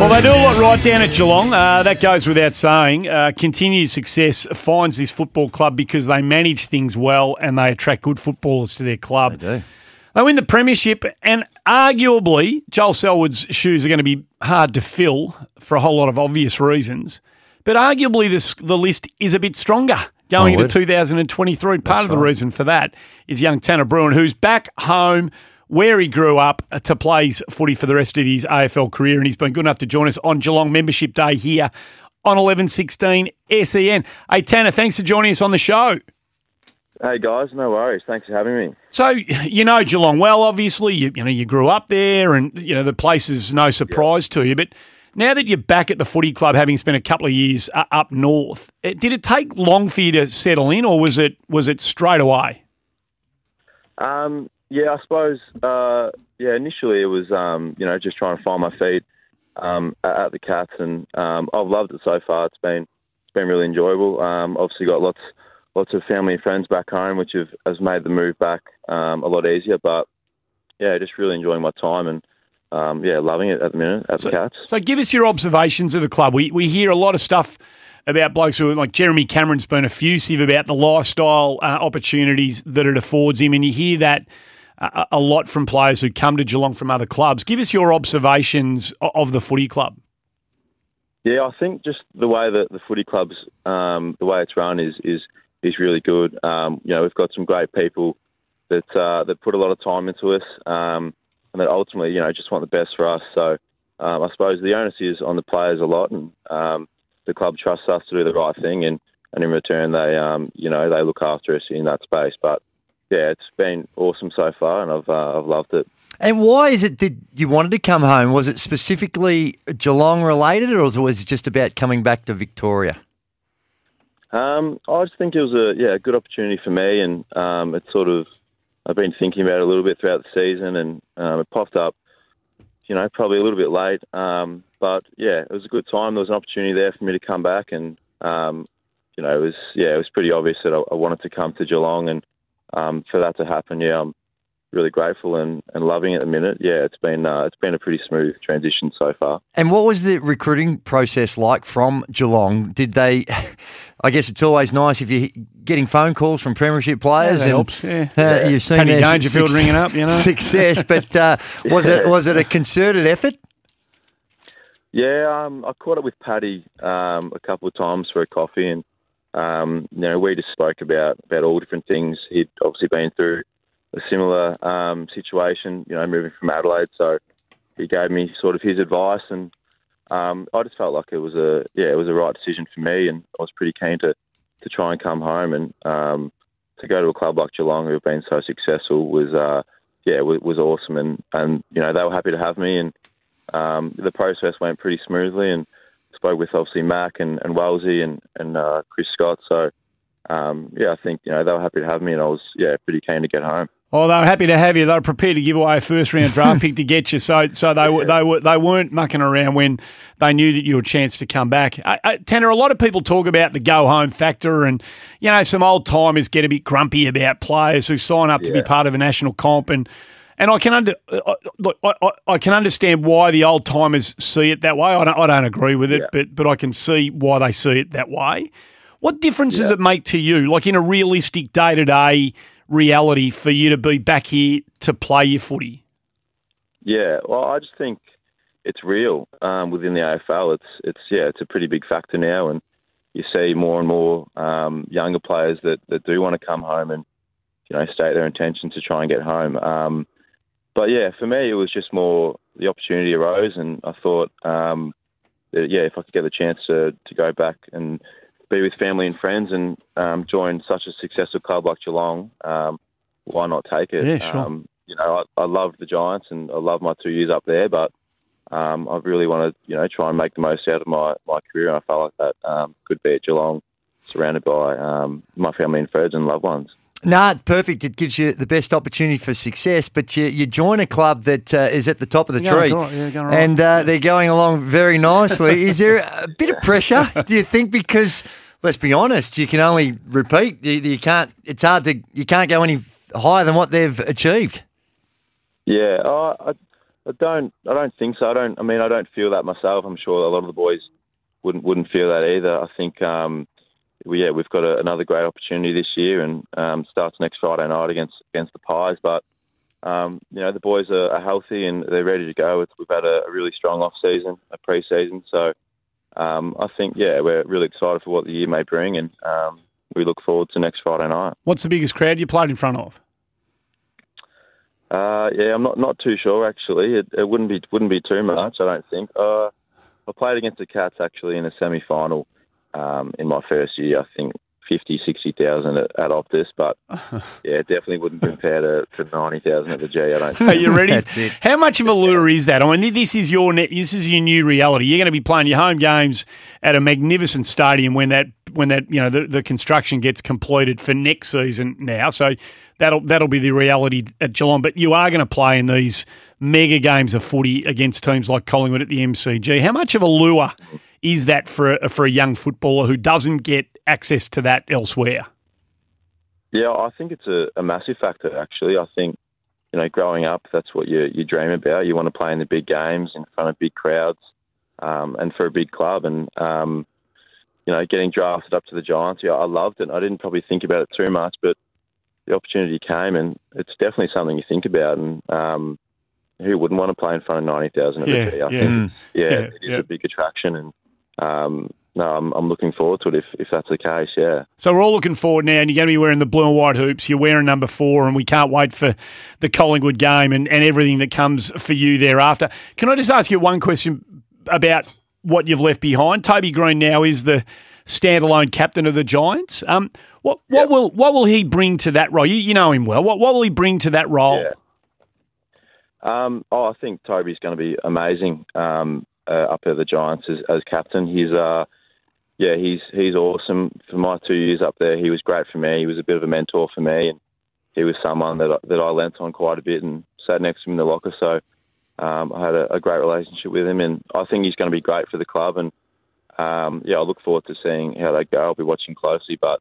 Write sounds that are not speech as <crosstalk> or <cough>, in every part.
Well, they do a lot right down at Geelong. Uh, that goes without saying. Uh, continued success finds this football club because they manage things well and they attract good footballers to their club. They do. They win the premiership, and arguably, Joel Selwood's shoes are going to be hard to fill for a whole lot of obvious reasons. But arguably, this, the list is a bit stronger going into 2023. Part of the right. reason for that is young Tanner Bruhn, who's back home where he grew up to play his footy for the rest of his AFL career, and he's been good enough to join us on Geelong Membership Day here on 1116 SEN. Hey, Tanner, thanks for joining us on the show. Hey guys, no worries. Thanks for having me. So you know Geelong well, obviously. You, you know you grew up there, and you know the place is no surprise to you. But now that you're back at the footy club, having spent a couple of years uh, up north, eh, did it take long for you to settle in, or was it was it straight away? Um, yeah, I suppose. Uh, yeah, initially it was um, you know just trying to find my feet um, at, the Cats, and um, I've loved it so far. It's been it's been really enjoyable. Um, obviously got lots lots of family and friends back home, which have has made the move back um, a lot easier. But yeah, just really enjoying my time and. Um, yeah, loving it at the minute at the Cats. So give us your observations of the club. We we hear a lot of stuff about blokes who like Jeremy Cameron's been effusive about the lifestyle uh, opportunities that it affords him, and you hear that uh, a lot from players who come to Geelong from other clubs. Give us your observations of the footy club. Yeah, I think just the way that the footy club's um, the way it's run is is is really good. Um, you know, we've got some great people that uh, that put a lot of time into us, um, and that ultimately, you know, just want the best for us. So um, I suppose the onus is on the players a lot, and um, the club trusts us to do the right thing, and, and in return, they um, you know they look after us in that space. But yeah, it's been awesome so far, and I've uh, I've loved it. And why is it that you wanted to come home? Was it specifically Geelong related, or was it just about coming back to Victoria? Um, I just think it was a yeah a good opportunity for me, and um, it's sort of I've been thinking about it a little bit throughout the season, and um, it popped up, you know, probably a little bit late. Um, but yeah, it was a good time. There was an opportunity there for me to come back, and um, you know, it was yeah, it was pretty obvious that I, I wanted to come to Geelong, and um, for that to happen, yeah, I'm really grateful and, and loving it at the minute. Yeah, it's been uh, it's been a pretty smooth transition so far. And what was the recruiting process like from Geelong? Did they? <laughs> I guess it's always nice if you're getting phone calls from Premiership players. that and, helps, yeah. uh, You've seen Paddy their Dangerfield suc- ringing up, you know. <laughs> success. But uh, was it <laughs> was it a concerted effort? Yeah, um, I caught up with Paddy um, a couple of times for a coffee, and um, you know we just spoke about about all different things. He'd obviously been through a similar um, situation, you know, moving from Adelaide, so he gave me sort of his advice, and um, I just felt like it was a yeah, it was a right decision for me, and I was pretty keen to to try and come home and um, to go to a club like Geelong, who have been so successful, was uh, yeah, was, was awesome, and and you know they were happy to have me, and um, the process went pretty smoothly, and spoke with obviously Mac and, and Wellesley and and uh, Chris Scott. So um, yeah, I think you know they were happy to have me, and I was yeah pretty keen to get home. Oh, they were happy to have you. They were prepared to give away a first round draft <laughs> pick to get you. So, so they were they were they weren't mucking around when they knew that you had a chance to come back. Uh, uh, Tanner, a lot of people talk about the go home factor, and you know some old timers get a bit grumpy about players who sign up to be part of a national comp and. And I can under, uh, look, I, I, I can understand why the old timers see it that way. I don't, I don't agree with it, Yeah. but but I can see why they see it that way. What difference does it make to you, like in a realistic day to day reality, for you to be back here to play your footy? Yeah, well, I just think it's real um, within the AFL. It's it's yeah, it's a pretty big factor now, and you see more and more um, younger players that, that do want to come home and you know state their intention to try and get home. Um, but yeah, for me, it was just more the opportunity arose, and I thought, um, that, yeah, if I could get the chance to to go back and be with family and friends and um, join such a successful club like Geelong, um, why not take it? Yeah, sure. Um, you know, I, I loved the Giants and I loved my two years up there, but um, I really want to, you know, try and make the most out of my, my career. And I felt like that um, could be at Geelong, surrounded by um, my family and friends and loved ones. No, it's perfect. It gives you the best opportunity for success. But you, you join a club that uh, is at the top of the You're tree, going yeah, going right. and uh, they're going along very nicely. is there a bit of pressure? Do you think? Because let's be honest, you can only repeat. You, you can't. It's hard to. You can't go any higher than what they've achieved. Yeah, I, I don't. I don't think so. I don't. I mean, I don't feel that myself. I'm sure a lot of the boys wouldn't wouldn't feel that either. I think. Um, we, yeah, we've got a, another great opportunity this year, and um, starts next Friday night against against the Pies. But um, you know, the boys are, are, healthy and they're ready to go. It's, we've had a, a, really strong off season, a pre-season, so um, I think yeah, we're really excited for what the year may bring, and um, we look forward to next Friday night. What's the biggest crowd you played in front of? Uh, yeah, I'm not not too sure actually. It, it, wouldn't be wouldn't be too much, I don't think. Uh, I played against the Cats actually in a semi final um, in my first year. I think 50, 60,000 at, at Optus, but <laughs> yeah, definitely wouldn't compare to, to 90,000 at the G. I don't. Think. Are you ready? <laughs> That's it. How much of a lure is that? I mean, this is your net. this is your new reality. You're going to be playing your home games at a magnificent stadium when that when that you know the, the construction gets completed for next season now. So that'll that'll be the reality at Geelong. But you are going to play in these mega games of footy against teams like Collingwood at the MCG. How much of a lure is that for a, for a young footballer who doesn't get access to that elsewhere? Yeah, I think it's a, a massive factor. Actually, I think you know, growing up, that's what you you dream about. You want to play in the big games in front of big crowds, um, and for a big club. And um, you know, getting drafted up to the Giants, yeah, I loved it. I didn't probably think about it too much, but the opportunity came, and it's definitely something you think about. And um, who wouldn't want to play in front of ninety thousand? Yeah, yeah. Think, yeah, yeah, it is yeah. a big attraction, and um, no, I'm, I'm, looking forward to it if, if that's the case, yeah. So we're all looking forward now, and you're going to be wearing the blue and white hoops. You're wearing number four, and we can't wait for the Collingwood game and, and everything that comes for you thereafter. Can I just ask you one question about what you've left behind? Toby Green now is the standalone captain of the Giants. Um, what what yep. will what will he bring to that role? You, you know him well. What what will he bring to that role? Yeah. Um, oh, I think Toby's going to be amazing. Um, up at the Giants as, as captain. He's uh, yeah, he's he's awesome. For my two years up there, he was great for me. He was a bit of a mentor for me, and he was someone that I, that I lent on quite a bit and sat next to him in the locker. So um, I had a, a, great relationship with him, and I think he's going to be great for the club. And um, yeah, I look forward to seeing how they go. I'll be watching closely, but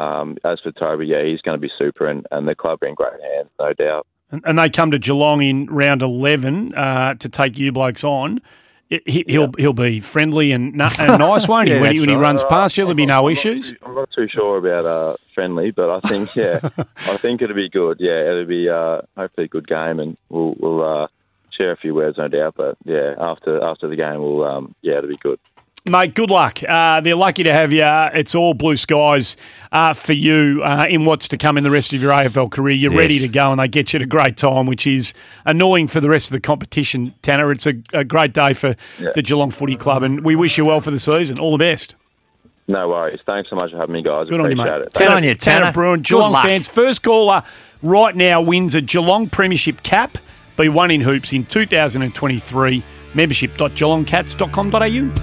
um, as for Toby, yeah, he's going to be super, and, and the club are in great hands, no doubt. And, and they come to Geelong in round eleven uh, to take you blokes on he, will yeah. he'll be friendly and, and nice, won't he? yeah, when, he, when he runs past you, there'll be no I'm issues. Not, I'm not too sure about uh, friendly, but I think yeah, <laughs> I think it'll be good. Yeah, it'll be uh, hopefully a good game, and we'll, we'll uh, share a few words, no doubt. But yeah, after after the game, we'll um, yeah, it'll be good. Mate, good luck. Uh, they're lucky to have you. It's all blue skies uh, for you uh, in what's to come in the rest of your AFL career. You're yes. ready to go, and they get you at a great time, which is annoying for the rest of the competition, Tanner. It's a, a great day for yeah. the Geelong Footy Club, and we wish you well for the season. All the best. No worries. Thanks so much for having me, guys. Good Appreciate on you, mate. It. Tanner, on you, Tanner. Tanner Bruhn, Geelong fans. First caller right now wins a Geelong Premiership cap. Be one in hoops in 2023. Membership.geelongcats.com.au.